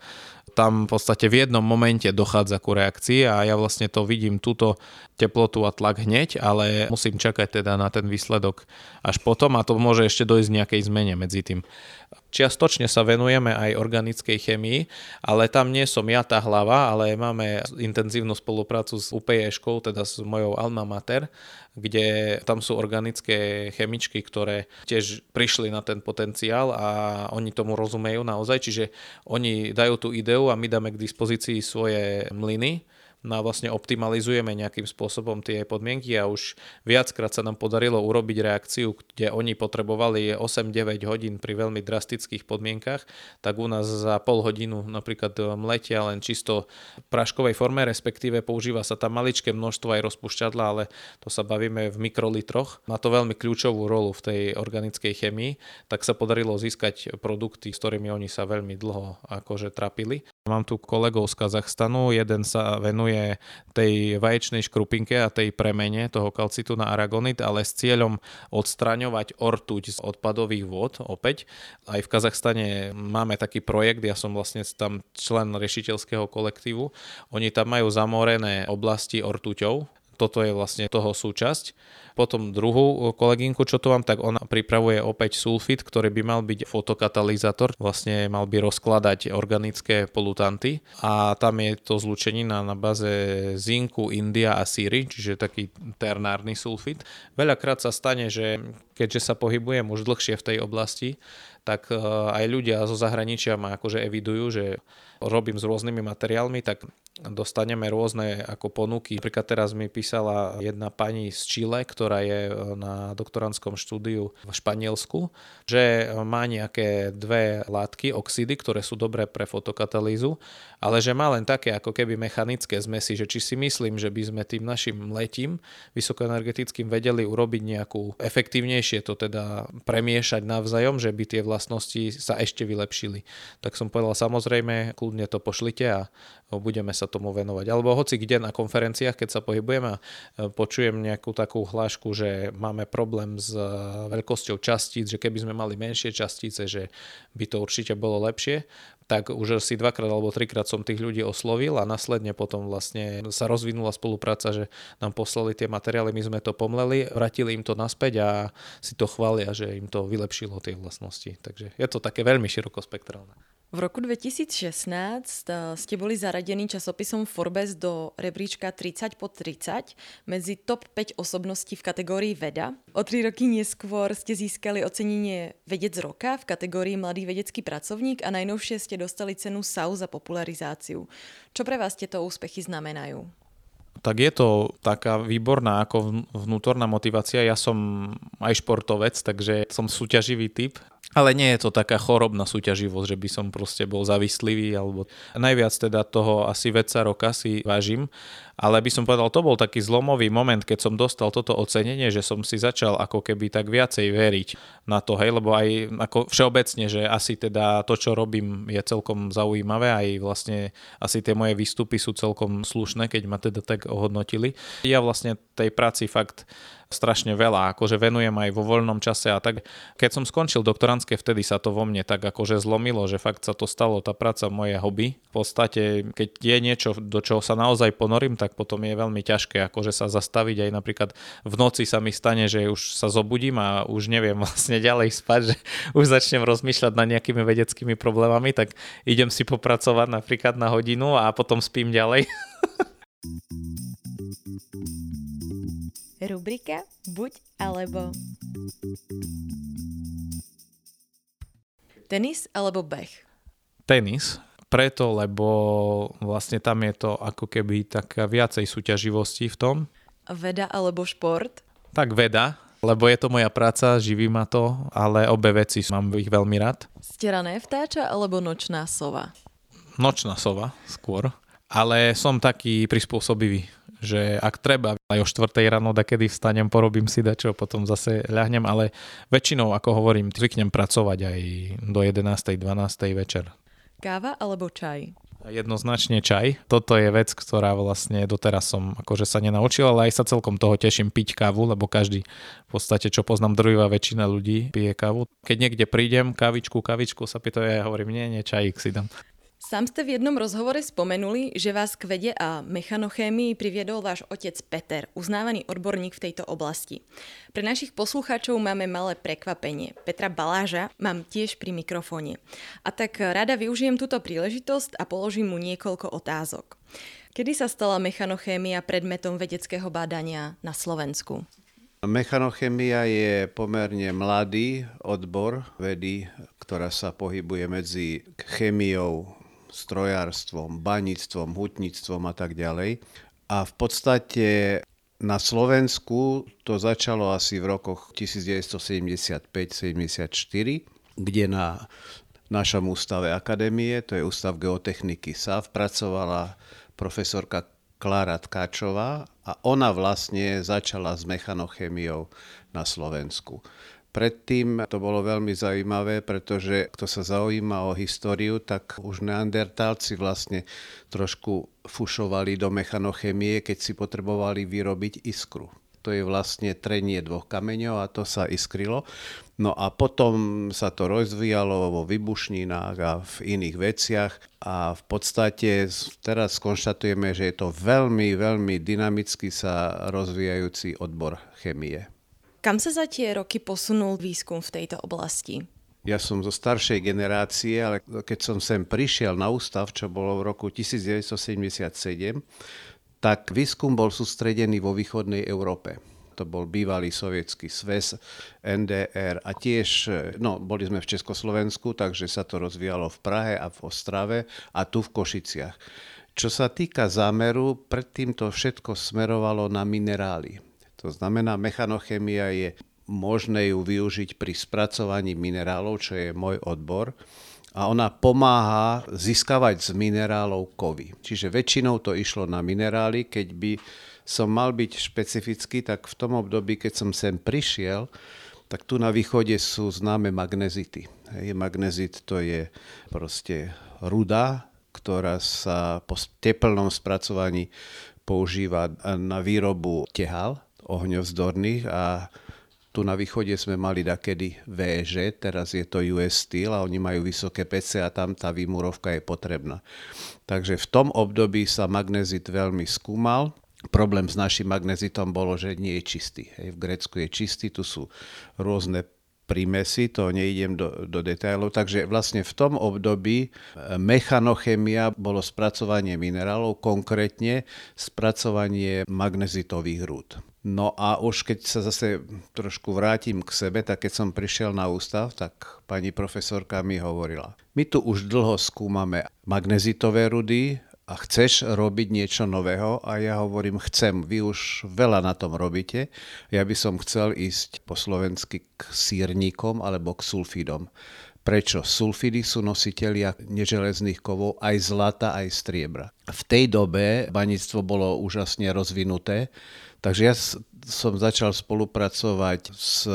[SPEAKER 2] tam v podstate v jednom momente dochádza ku reakcii a ja vlastne to vidím túto teplotu a tlak hneď, ale musím čakať teda na ten výsledok až potom a to môže ešte dojsť nejakej zmene medzi tým. Čiastočne sa venujeme aj organickej chemii, ale tam nie som ja tá hlava, ale máme intenzívnu spoluprácu s UPE škou, teda s mojou alma mater, kde tam sú organické chemičky, ktoré tiež prišli na ten potenciál a oni tomu rozumejú naozaj, čiže oni dajú tú ideu a my dáme k dispozícii svoje mlyny, No a vlastne optimalizujeme nejakým spôsobom tie podmienky a už viackrát sa nám podarilo urobiť reakciu, kde oni potrebovali 8-9 hodín pri veľmi drastických podmienkach, tak u nás za pol hodinu napríklad mletia len čisto v praškovej forme, respektíve používa sa tam maličké množstvo aj rozpušťadla, ale to sa bavíme v mikrolitroch. Má to veľmi kľúčovú rolu v tej organickej chemii, tak sa podarilo získať produkty, s ktorými oni sa veľmi dlho akože trapili. Mám tu kolegov z Kazachstanu, jeden sa venuje tej vaječnej škrupinke a tej premene toho kalcitu na aragonit, ale s cieľom odstraňovať ortuť z odpadových vôd opäť. Aj v Kazachstane máme taký projekt, ja som vlastne tam člen riešiteľského kolektívu. Oni tam majú zamorené oblasti ortuťou, toto je vlastne toho súčasť. Potom druhú kolegynku, čo tu mám, tak ona pripravuje opäť sulfit, ktorý by mal byť fotokatalizátor, vlastne mal by rozkladať organické polutanty. A tam je to zlučenina na baze zinku, india a síry, čiže taký ternárny sulfit. Veľakrát sa stane, že keďže sa pohybujem už dlhšie v tej oblasti, tak e, aj ľudia zo zahraničia ma akože evidujú, že robím s rôznymi materiálmi, tak dostaneme rôzne ako ponuky. Napríklad teraz mi písala jedna pani z Chile, ktorá je e, na doktorantskom štúdiu v Španielsku, že má nejaké dve látky, oxidy, ktoré sú dobré pre fotokatalýzu, ale že má len také ako keby mechanické zmesi, že či si myslím, že by sme tým našim letím vysokoenergetickým vedeli urobiť nejakú efektívnejšie to teda premiešať navzájom, že by tie vlastnosti sa ešte vylepšili. Tak som povedal, samozrejme, kľudne to pošlite a budeme sa tomu venovať. Alebo hoci kde na konferenciách, keď sa pohybujeme a e, počujem nejakú takú hlášku, že máme problém s e, veľkosťou častíc, že keby sme mali menšie častice, že by to určite bolo lepšie, tak už asi dvakrát alebo trikrát som tých ľudí oslovil a následne potom vlastne sa rozvinula spolupráca, že nám poslali tie materiály, my sme to pomleli, vrátili im to naspäť a si to chvália, že im to vylepšilo tie vlastnosti. Takže je to také veľmi širokospektrálne.
[SPEAKER 1] V roku 2016 eh, ste boli zaradení časopisom Forbes do rebríčka 30 pod 30 medzi top 5 osobností v kategórii veda. O tri roky neskôr ste získali ocenenie Vedec roka v kategórii Mladý vedecký pracovník a najnovšie ste dostali cenu SAU za popularizáciu. Čo pre vás tieto úspechy znamenajú?
[SPEAKER 2] tak je to taká výborná ako vnútorná motivácia. Ja som aj športovec, takže som súťaživý typ ale nie je to taká chorobná súťaživosť, že by som proste bol zavislivý, alebo najviac teda toho asi vedca roka si vážim, ale by som povedal, to bol taký zlomový moment, keď som dostal toto ocenenie, že som si začal ako keby tak viacej veriť na to, hej, lebo aj ako všeobecne, že asi teda to, čo robím, je celkom zaujímavé, aj vlastne asi tie moje výstupy sú celkom slušné, keď ma teda tak ohodnotili. Ja vlastne tej práci fakt strašne veľa, akože venujem aj vo voľnom čase a tak. Keď som skončil doktorantské, vtedy sa to vo mne tak akože zlomilo, že fakt sa to stalo, tá práca moje hobby. V podstate, keď je niečo, do čoho sa naozaj ponorím, tak potom je veľmi ťažké akože sa zastaviť. Aj napríklad v noci sa mi stane, že už sa zobudím a už neviem [laughs] vlastne ďalej spať, že už začnem rozmýšľať nad nejakými vedeckými problémami, tak idem si popracovať napríklad na hodinu a potom spím ďalej. [laughs]
[SPEAKER 1] Rubrika Buď alebo. Tenis alebo beh?
[SPEAKER 2] Tenis, preto, lebo vlastne tam je to ako keby taká viacej súťaživosti v tom.
[SPEAKER 1] Veda alebo šport?
[SPEAKER 2] Tak veda, lebo je to moja práca, živí ma to, ale obe veci mám ich veľmi rád.
[SPEAKER 1] Sterané vtáča alebo nočná sova?
[SPEAKER 2] Nočná sova skôr, ale som taký prispôsobivý že ak treba, aj o 4 ráno, da kedy vstanem, porobím si dačo, potom zase ľahnem, ale väčšinou, ako hovorím, zvyknem pracovať aj do 11. 12. večer.
[SPEAKER 1] Káva alebo čaj?
[SPEAKER 2] Jednoznačne čaj. Toto je vec, ktorá vlastne doteraz som akože sa nenaučil, ale aj sa celkom toho teším piť kávu, lebo každý v podstate, čo poznám, drvivá väčšina ľudí pije kávu. Keď niekde prídem, kavičku, kavičku sa pýtajú, ja hovorím, nie, nie, čajík si dám.
[SPEAKER 1] Sám ste v jednom rozhovore spomenuli, že vás k vede a mechanochémii priviedol váš otec Peter, uznávaný odborník v tejto oblasti. Pre našich poslucháčov máme malé prekvapenie. Petra Baláža mám tiež pri mikrofóne. A tak rada využijem túto príležitosť a položím mu niekoľko otázok. Kedy sa stala mechanochémia predmetom vedeckého bádania na Slovensku?
[SPEAKER 3] Mechanochémia je pomerne mladý odbor vedy, ktorá sa pohybuje medzi chémiou strojárstvom, baníctvom, hutníctvom a tak ďalej. A v podstate na Slovensku to začalo asi v rokoch 1975-74, kde na našom ústave akadémie, to je Ústav geotechniky SAV, pracovala profesorka Klára Tkáčová a ona vlastne začala s mechanochemiou na Slovensku. Predtým to bolo veľmi zaujímavé, pretože kto sa zaujíma o históriu, tak už neandertálci vlastne trošku fušovali do mechanochemie, keď si potrebovali vyrobiť iskru. To je vlastne trenie dvoch kameňov a to sa iskrilo. No a potom sa to rozvíjalo vo vybušninách a v iných veciach a v podstate teraz konštatujeme, že je to veľmi, veľmi dynamicky sa rozvíjajúci odbor chemie.
[SPEAKER 1] Kam sa za tie roky posunul výskum v tejto oblasti?
[SPEAKER 3] Ja som zo staršej generácie, ale keď som sem prišiel na ústav, čo bolo v roku 1977, tak výskum bol sústredený vo východnej Európe. To bol bývalý sovietský sves, NDR a tiež, no boli sme v Československu, takže sa to rozvíjalo v Prahe a v Ostrave a tu v Košiciach. Čo sa týka zámeru, predtým to všetko smerovalo na minerály. To znamená, mechanochemia je možné ju využiť pri spracovaní minerálov, čo je môj odbor. A ona pomáha získavať z minerálov kovy. Čiže väčšinou to išlo na minerály. Keď by som mal byť špecifický, tak v tom období, keď som sem prišiel, tak tu na východe sú známe magnezity. Hej, magnezit to je proste ruda, ktorá sa po teplnom spracovaní používa na výrobu tehal, ohňovzdorných a tu na východe sme mali takedy VŽ, teraz je to US Steel a oni majú vysoké PC a tam tá výmurovka je potrebná. Takže v tom období sa magnezit veľmi skúmal. Problém s našim magnezitom bolo, že nie je čistý. Hej, v Grécku je čistý, tu sú rôzne prímesy, to neidem do, do detailov. Takže vlastne v tom období e, mechanochemia bolo spracovanie minerálov, konkrétne spracovanie magnezitových rúd. No a už keď sa zase trošku vrátim k sebe, tak keď som prišiel na ústav, tak pani profesorka mi hovorila, my tu už dlho skúmame magnezitové rudy a chceš robiť niečo nového? A ja hovorím, chcem, vy už veľa na tom robíte, ja by som chcel ísť po slovensky k sírnikom alebo k sulfidom. Prečo? Sulfidy sú nositelia neželezných kovov aj zlata, aj striebra. V tej dobe baníctvo bolo úžasne rozvinuté, Takže ja som začal spolupracovať s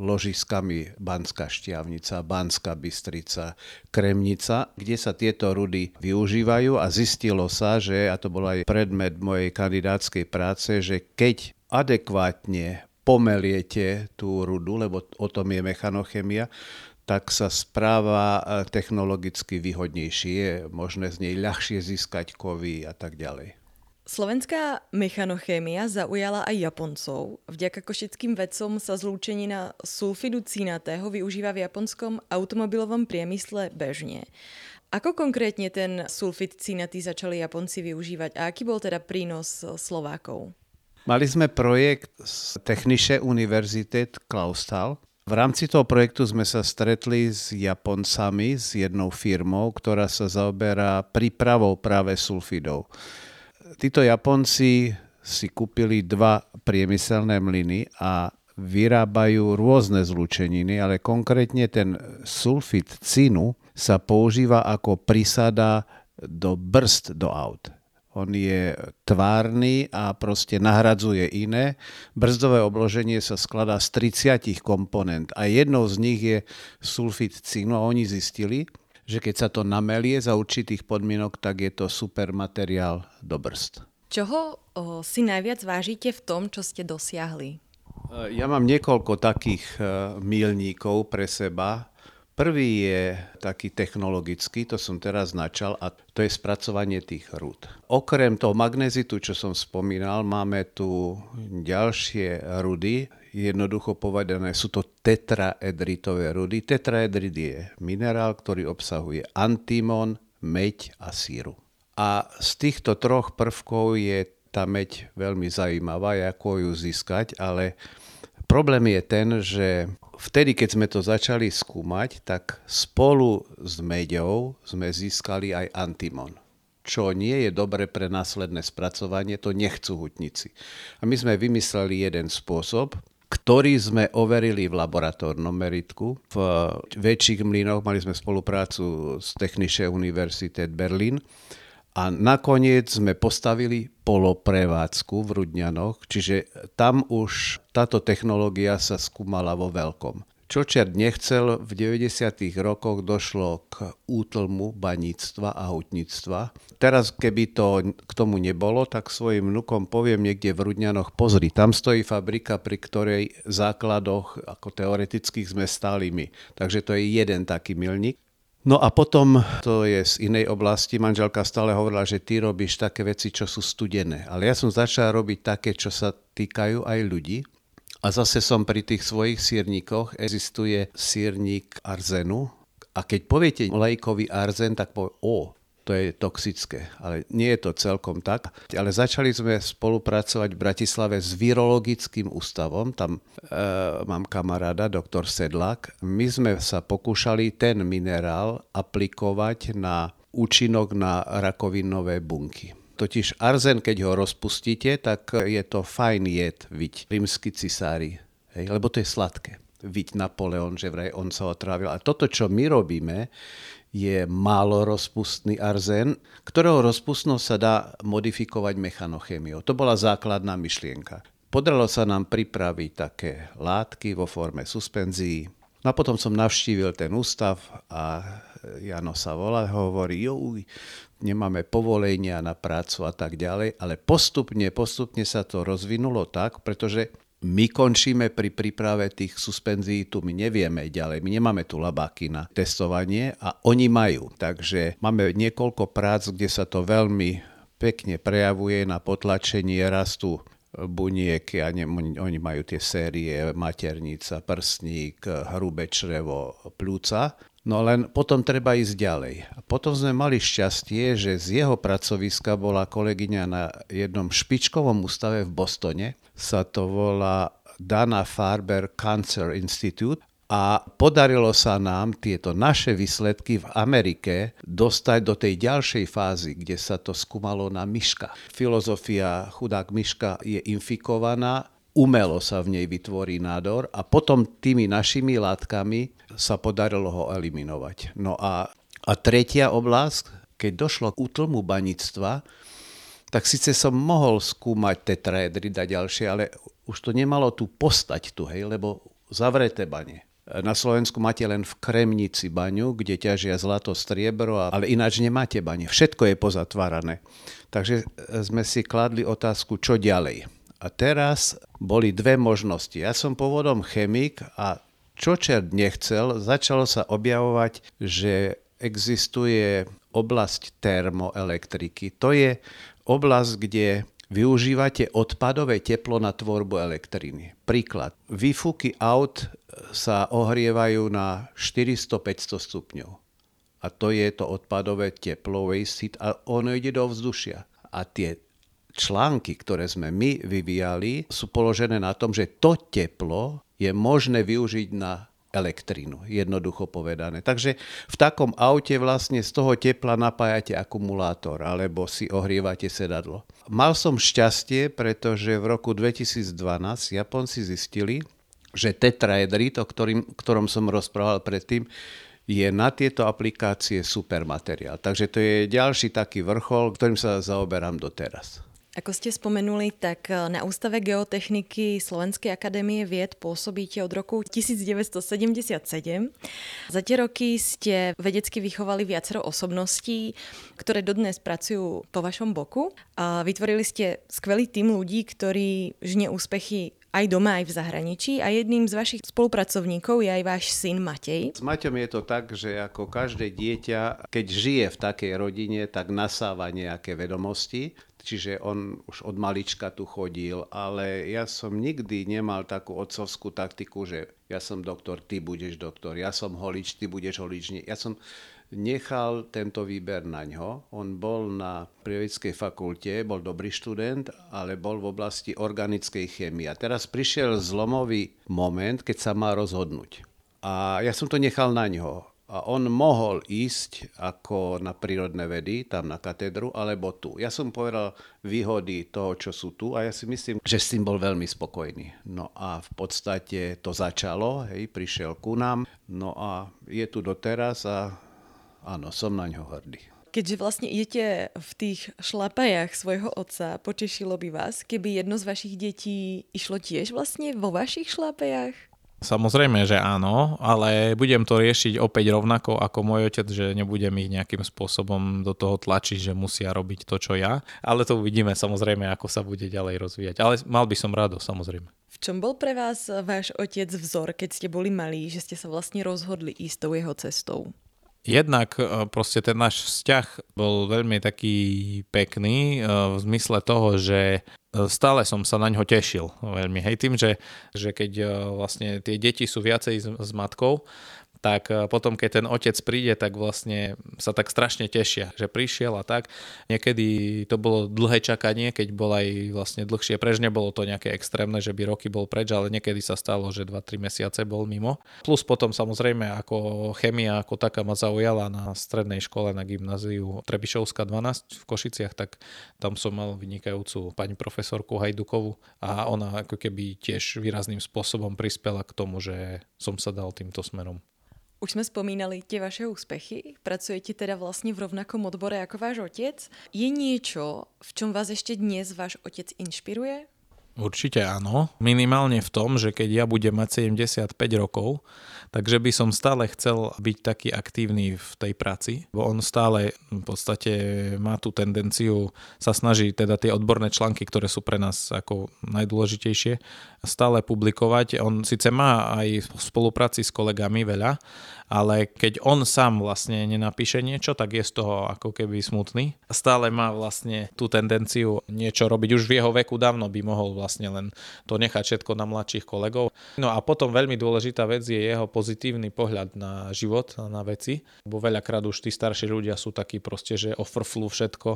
[SPEAKER 3] ložiskami Banská Štiavnica, Banská Bystrica, Kremnica, kde sa tieto rudy využívajú a zistilo sa, že, a to bol aj predmet mojej kandidátskej práce, že keď adekvátne pomeliete tú rudu, lebo o tom je mechanochemia, tak sa správa technologicky výhodnejšie. Je možné z nej ľahšie získať kovy a tak ďalej.
[SPEAKER 1] Slovenská mechanochémia zaujala aj Japoncov. Vďaka košickým vedcom sa zlúčenina sulfidu cínatého využíva v japonskom automobilovom priemysle bežne. Ako konkrétne ten sulfid cínatý začali Japonci využívať a aký bol teda prínos Slovákov?
[SPEAKER 3] Mali sme projekt z Technische Universität Clausthal. V rámci toho projektu sme sa stretli s Japoncami, s jednou firmou, ktorá sa zaoberá prípravou práve sulfidov títo Japonci si kúpili dva priemyselné mlyny a vyrábajú rôzne zlúčeniny, ale konkrétne ten sulfit cínu sa používa ako prísada do brzd do aut. On je tvárny a proste nahradzuje iné. Brzdové obloženie sa skladá z 30 komponent a jednou z nich je sulfit cínu a oni zistili, že keď sa to namelie za určitých podmienok, tak je to super materiál do brzd.
[SPEAKER 1] Čoho o, si najviac vážite v tom, čo ste dosiahli?
[SPEAKER 3] E, ja mám niekoľko takých e, mílníkov pre seba. Prvý je taký technologický, to som teraz načal, a to je spracovanie tých rúd. Okrem toho magnezitu, čo som spomínal, máme tu ďalšie rudy, jednoducho povedané, sú to tetraedritové rudy. Tetraedrit je minerál, ktorý obsahuje antimon, meď a síru. A z týchto troch prvkov je tá meď veľmi zaujímavá, ako ju získať, ale problém je ten, že vtedy, keď sme to začali skúmať, tak spolu s meďou sme získali aj antimon čo nie je dobre pre následné spracovanie, to nechcú hutníci. A my sme vymysleli jeden spôsob, ktorý sme overili v laboratórnom meritku. V väčších mlynoch mali sme spoluprácu s Technische Universität Berlin a nakoniec sme postavili poloprevádzku v Rudňanoch, čiže tam už táto technológia sa skúmala vo veľkom. Čo čert nechcel, v 90. rokoch došlo k útlmu baníctva a hutníctva. Teraz, keby to k tomu nebolo, tak svojim vnukom poviem niekde v Rudňanoch, pozri, tam stojí fabrika, pri ktorej základoch ako teoretických sme stáli my. Takže to je jeden taký milník. No a potom, to je z inej oblasti, manželka stále hovorila, že ty robíš také veci, čo sú studené. Ale ja som začal robiť také, čo sa týkajú aj ľudí. A zase som pri tých svojich sírnikoch, existuje sírnik arzenu. A keď poviete lajkový arzen, tak povie, o, to je toxické. Ale nie je to celkom tak. Ale začali sme spolupracovať v Bratislave s virologickým ústavom. Tam e, mám kamaráda, doktor Sedlák. My sme sa pokúšali ten minerál aplikovať na účinok na rakovinové bunky. Totiž arzen, keď ho rozpustíte, tak je to fajn jed, viď rímsky cisári, hej, lebo to je sladké. Viď Napoleon, že vraj on sa otrávil. A toto, čo my robíme, je málo rozpustný arzen, ktorého rozpustnosť sa dá modifikovať mechanochémiou. To bola základná myšlienka. Podarilo sa nám pripraviť také látky vo forme suspenzií. No a potom som navštívil ten ústav a Jano sa volá, hovorí, jo, nemáme povolenia na prácu a tak ďalej, ale postupne, postupne sa to rozvinulo tak, pretože my končíme pri príprave tých suspenzií, tu my nevieme ďalej, my nemáme tu labáky na testovanie a oni majú. Takže máme niekoľko prác, kde sa to veľmi pekne prejavuje na potlačenie rastu buniek, ja ne, oni majú tie série maternica, prsník, hrubé črevo, plúca No len potom treba ísť ďalej. A potom sme mali šťastie, že z jeho pracoviska bola kolegyňa na jednom špičkovom ústave v Bostone. Sa to volá Dana Farber Cancer Institute a podarilo sa nám tieto naše výsledky v Amerike dostať do tej ďalšej fázy, kde sa to skúmalo na myška. Filozofia chudák myška je infikovaná, umelo sa v nej vytvorí nádor a potom tými našimi látkami sa podarilo ho eliminovať. No a, a tretia oblasť, keď došlo k útlmu baníctva, tak síce som mohol skúmať tetraedry a ďalšie, ale už to nemalo tu postať tu, hej, lebo zavreté bane. Na Slovensku máte len v Kremnici baňu, kde ťažia zlato, striebro, ale ináč nemáte bane. Všetko je pozatvárané. Takže sme si kladli otázku, čo ďalej. A teraz boli dve možnosti. Ja som pôvodom chemik a čo čert nechcel, začalo sa objavovať, že existuje oblasť termoelektriky. To je oblasť, kde využívate odpadové teplo na tvorbu elektriny. Príklad. Výfuky aut sa ohrievajú na 400-500 stupňov. A to je to odpadové teplo, waste heat, a ono ide do vzdušia. A tie články, ktoré sme my vyvíjali, sú položené na tom, že to teplo je možné využiť na elektrínu, jednoducho povedané. Takže v takom aute vlastne z toho tepla napájate akumulátor alebo si ohrievate sedadlo. Mal som šťastie, pretože v roku 2012 Japonci zistili, že tetraedrit, o ktorým, ktorom som rozprával predtým, je na tieto aplikácie super materiál. Takže to je ďalší taký vrchol, ktorým sa zaoberám doteraz.
[SPEAKER 1] Ako ste spomenuli, tak eh, na Ústave geotechniky Slovenskej akadémie vied pôsobíte od roku 1977. Za tie roky ste vedecky vychovali viacero osobností, ktoré dodnes pracujú po vašom boku. A vytvorili ste skvelý tým ľudí, ktorí žne úspechy aj doma, aj v zahraničí a jedným z vašich spolupracovníkov je aj váš syn Matej.
[SPEAKER 3] S Maťom je to tak, že ako každé dieťa, keď žije v takej rodine, tak nasáva nejaké vedomosti, čiže on už od malička tu chodil, ale ja som nikdy nemal takú otcovskú taktiku, že ja som doktor, ty budeš doktor, ja som holič, ty budeš holič. Ja som nechal tento výber na ňo. On bol na prírodeckej fakulte, bol dobrý študent, ale bol v oblasti organickej chémie. A teraz prišiel zlomový moment, keď sa má rozhodnúť. A ja som to nechal na ňo. A on mohol ísť ako na prírodné vedy, tam na katedru, alebo tu. Ja som povedal výhody toho, čo sú tu a ja si myslím, že s tým bol veľmi spokojný. No a v podstate to začalo, hej, prišiel ku nám, no a je tu doteraz a áno, som na ňo hrdý.
[SPEAKER 1] Keďže vlastne idete v tých šlapajách svojho otca, potešilo by vás, keby jedno z vašich detí išlo tiež vlastne vo vašich šlapajách?
[SPEAKER 2] Samozrejme, že áno, ale budem to riešiť opäť rovnako ako môj otec, že nebudem ich nejakým spôsobom do toho tlačiť, že musia robiť to, čo ja. Ale to uvidíme samozrejme, ako sa bude ďalej rozvíjať. Ale mal by som rado, samozrejme.
[SPEAKER 1] V čom bol pre vás váš otec vzor, keď ste boli malí, že ste sa vlastne rozhodli ísť tou jeho cestou?
[SPEAKER 2] Jednak e, proste ten náš vzťah bol veľmi taký pekný e, v zmysle toho, že stále som sa na ňo tešil veľmi. Hej, tým, že, že keď e, vlastne tie deti sú viacej s, s matkou, tak e, potom keď ten otec príde, tak vlastne sa tak strašne tešia, že prišiel a tak. Niekedy to bolo dlhé čakanie, keď bol aj vlastne dlhšie prež, nebolo to nejaké extrémne, že by roky bol preč, ale niekedy sa stalo, že 2-3 mesiace bol mimo. Plus potom samozrejme ako chemia ako taká ma zaujala na strednej škole na gymnáziu Trebišovská 12 v Košiciach, tak tam som mal vynikajúcu pani profesorku Hajdukovu a ona ako keby tiež výrazným spôsobom prispela k tomu, že som sa dal týmto smerom.
[SPEAKER 1] Už sme spomínali tie vaše úspechy. Pracujete teda vlastne v rovnakom odbore ako váš otec. Je niečo, v čom vás ešte dnes váš otec inšpiruje?
[SPEAKER 2] Určite áno. Minimálne v tom, že keď ja budem mať 75 rokov, takže by som stále chcel byť taký aktívny v tej práci, bo on stále v podstate má tú tendenciu sa snaží teda tie odborné články, ktoré sú pre nás ako najdôležitejšie, stále publikovať. On síce má aj v spolupráci s kolegami veľa, ale keď on sám vlastne nenapíše niečo, tak je z toho ako keby smutný. Stále má vlastne tú tendenciu niečo robiť. Už v jeho veku dávno by mohol vlastne len to nechať všetko na mladších kolegov. No a potom veľmi dôležitá vec je jeho pozitívny pohľad na život, na veci, bo veľakrát už tí starší ľudia sú takí proste, že ofrflú všetko.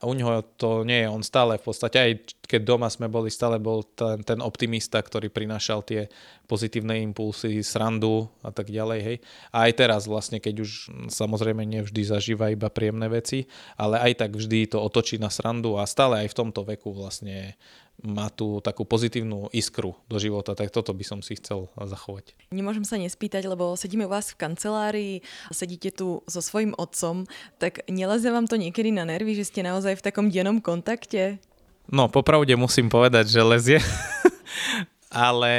[SPEAKER 2] A u neho to nie je, on stále v podstate, aj keď doma sme boli, stále bol ten, ten optimista, ktorý prinášal tie pozitívne impulsy, srandu a tak ďalej, hej. A aj teraz vlastne, keď už samozrejme nevždy zažíva iba príjemné veci, ale aj tak vždy to otočí na srandu a stále aj v tomto veku vlastne má tú takú pozitívnu iskru do života, tak toto by som si chcel zachovať.
[SPEAKER 1] Nemôžem sa nespýtať, lebo sedíme u vás v kancelárii, sedíte tu so svojím otcom, tak neleze vám to niekedy na nervy, že ste naozaj v takom dennom kontakte?
[SPEAKER 2] No, popravde musím povedať, že lezie. [laughs] ale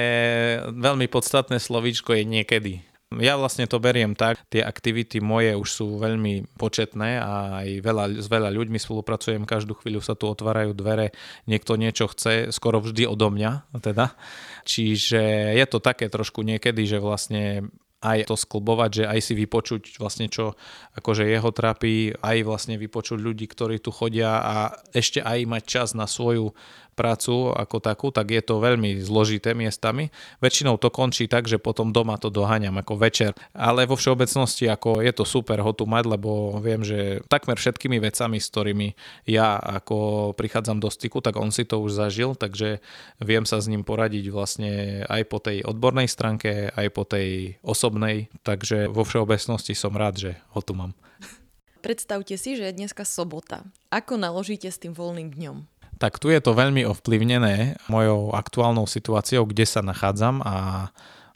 [SPEAKER 2] veľmi podstatné slovíčko je niekedy. Ja vlastne to beriem tak, tie aktivity moje už sú veľmi početné a aj veľa, s veľa ľuďmi spolupracujem, každú chvíľu sa tu otvárajú dvere, niekto niečo chce, skoro vždy odo mňa teda. Čiže je to také trošku niekedy, že vlastne aj to sklbovať, že aj si vypočuť vlastne čo akože jeho trápi, aj vlastne vypočuť ľudí, ktorí tu chodia a ešte aj mať čas na svoju prácu ako takú, tak je to veľmi zložité miestami. Väčšinou to končí tak, že potom doma to doháňam ako večer, ale vo všeobecnosti ako je to super ho tu mať, lebo viem, že takmer všetkými vecami, s ktorými ja ako prichádzam do styku, tak on si to už zažil, takže viem sa s ním poradiť vlastne aj po tej odbornej stránke, aj po tej osobnej, takže vo všeobecnosti som rád, že ho tu mám.
[SPEAKER 1] Predstavte si, že je dneska sobota. Ako naložíte s tým voľným dňom?
[SPEAKER 2] Tak tu je to veľmi ovplyvnené mojou aktuálnou situáciou, kde sa nachádzam a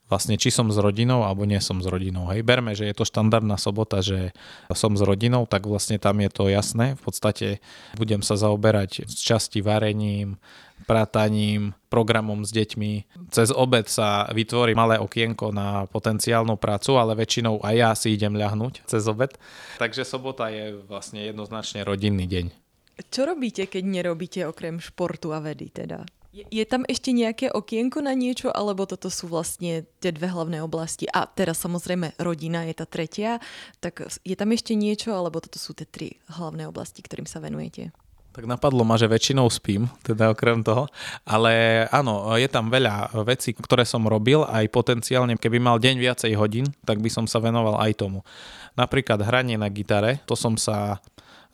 [SPEAKER 2] vlastne či som s rodinou alebo nie som s rodinou. Hej, berme, že je to štandardná sobota, že som s rodinou, tak vlastne tam je to jasné. V podstate budem sa zaoberať z časti varením, prataním, programom s deťmi. Cez obed sa vytvorí malé okienko na potenciálnu prácu, ale väčšinou aj ja si idem ľahnúť cez obed. Takže sobota je vlastne jednoznačne rodinný deň.
[SPEAKER 1] Čo robíte, keď nerobíte okrem športu a vedy teda? Je, tam ešte nejaké okienko na niečo, alebo toto sú vlastne tie dve hlavné oblasti? A teraz samozrejme rodina je tá tretia, tak je tam ešte niečo, alebo toto sú tie tri hlavné oblasti, ktorým sa venujete?
[SPEAKER 2] Tak napadlo ma, že väčšinou spím, teda okrem toho. Ale áno, je tam veľa vecí, ktoré som robil, aj potenciálne, keby mal deň viacej hodín, tak by som sa venoval aj tomu. Napríklad hranie na gitare, to som sa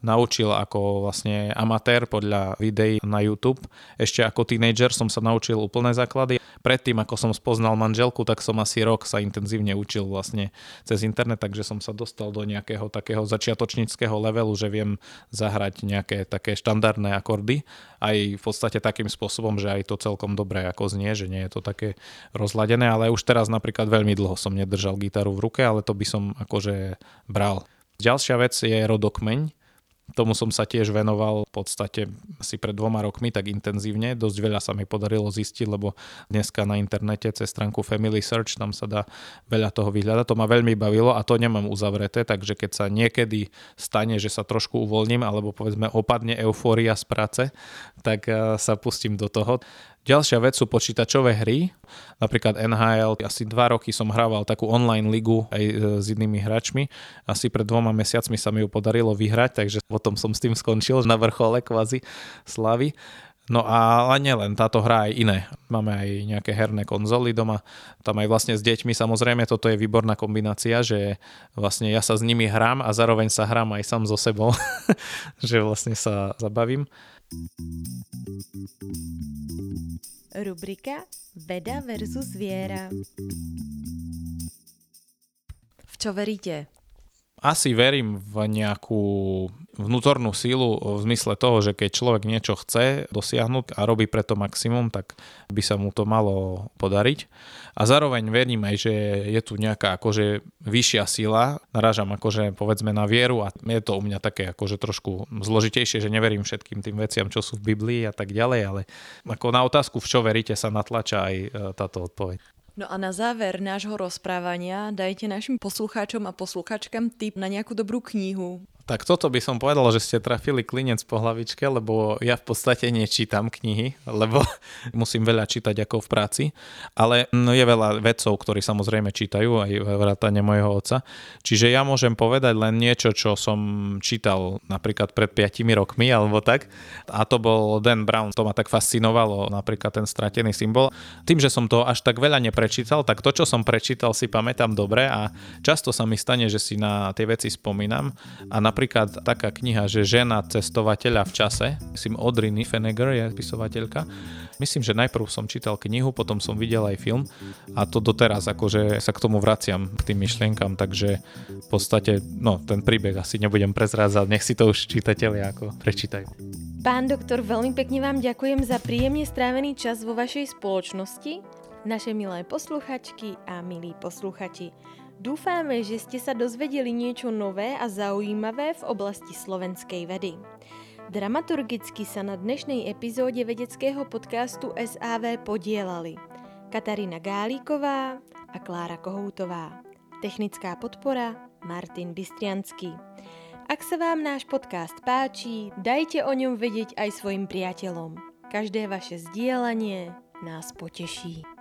[SPEAKER 2] naučil ako vlastne amatér podľa videí na YouTube. Ešte ako teenager som sa naučil úplné základy. Predtým, ako som spoznal manželku, tak som asi rok sa intenzívne učil vlastne cez internet, takže som sa dostal do nejakého takého začiatočníckého levelu, že viem zahrať nejaké také štandardné akordy. Aj v podstate takým spôsobom, že aj to celkom dobre ako znie, že nie je to také rozladené, ale už teraz napríklad veľmi dlho som nedržal gitaru v ruke, ale to by som akože bral. Ďalšia vec je rodokmeň Tomu som sa tiež venoval v podstate asi pred dvoma rokmi tak intenzívne. Dosť veľa sa mi podarilo zistiť, lebo dneska na internete cez stránku Family Search tam sa dá veľa toho vyhľadať. To ma veľmi bavilo a to nemám uzavreté, takže keď sa niekedy stane, že sa trošku uvoľním alebo povedzme opadne eufória z práce, tak eh, sa pustím do toho. Ďalšia vec sú počítačové hry, napríklad NHL. Asi dva roky som hrával takú online ligu aj e, s inými hráčmi. Asi pred dvoma mesiacmi sa mi ju podarilo vyhrať, takže potom som s tým skončil na vrchole kvázi slavy. No a nielen táto hra aj iné. Máme aj nejaké herné konzoly doma. Tam aj vlastne s deťmi samozrejme toto je výborná kombinácia, že vlastne ja sa s nimi hrám a zároveň sa hrám aj sám so sebou, [laughs] že vlastne sa zabavím.
[SPEAKER 1] Rubrika Veda versus viera. V čo veríte?
[SPEAKER 2] Asi verím v nejakú vnútornú sílu v zmysle toho, že keď človek niečo chce dosiahnuť a robí preto maximum, tak by sa mu to malo podariť. A zároveň verím aj, že je tu nejaká akože vyššia sila. Narážam akože povedzme na vieru a je to u mňa také akože trošku zložitejšie, že neverím všetkým tým veciam, čo sú v Biblii a tak ďalej, ale ako na otázku, v čo veríte, sa natlača aj e, táto odpoveď.
[SPEAKER 1] No a na záver nášho rozprávania dajte našim poslucháčom a posluchačkám tip na nejakú dobrú knihu,
[SPEAKER 2] tak toto by som povedal, že ste trafili klinec po hlavičke, lebo ja v podstate nečítam knihy, lebo [laughs] musím veľa čítať ako v práci, ale no je veľa vedcov, ktorí samozrejme čítajú, aj vrátane mojho otca. Čiže ja môžem povedať len niečo, čo som čítal napríklad pred 5 rokmi alebo tak. A to bol Dan Brown, to ma tak fascinovalo, napríklad ten stratený symbol. Tým, že som to až tak veľa neprečítal, tak to, čo som prečítal, si pamätám dobre a často sa mi stane, že si na tie veci spomínam a na napríklad taká kniha, že žena cestovateľa v čase, myslím Audrey Niffenegger je spisovateľka. Myslím, že najprv som čítal knihu, potom som videl aj film a to doteraz akože sa k tomu vraciam, k tým myšlienkam, takže v podstate, no, ten príbeh asi nebudem prezrázať, nech si to už čitatelia ako prečítajú.
[SPEAKER 1] Pán doktor, veľmi pekne vám ďakujem za príjemne strávený čas vo vašej spoločnosti, naše milé posluchačky a milí posluchači. Dúfame, že ste sa dozvedeli niečo nové a zaujímavé v oblasti slovenskej vedy. Dramaturgicky sa na dnešnej epizóde vedeckého podcastu SAV podielali Katarína Gálíková a Klára Kohoutová. Technická podpora Martin Bystriansky. Ak sa vám náš podcast páči, dajte o ňom vedieť aj svojim priateľom. Každé vaše zdieľanie nás poteší.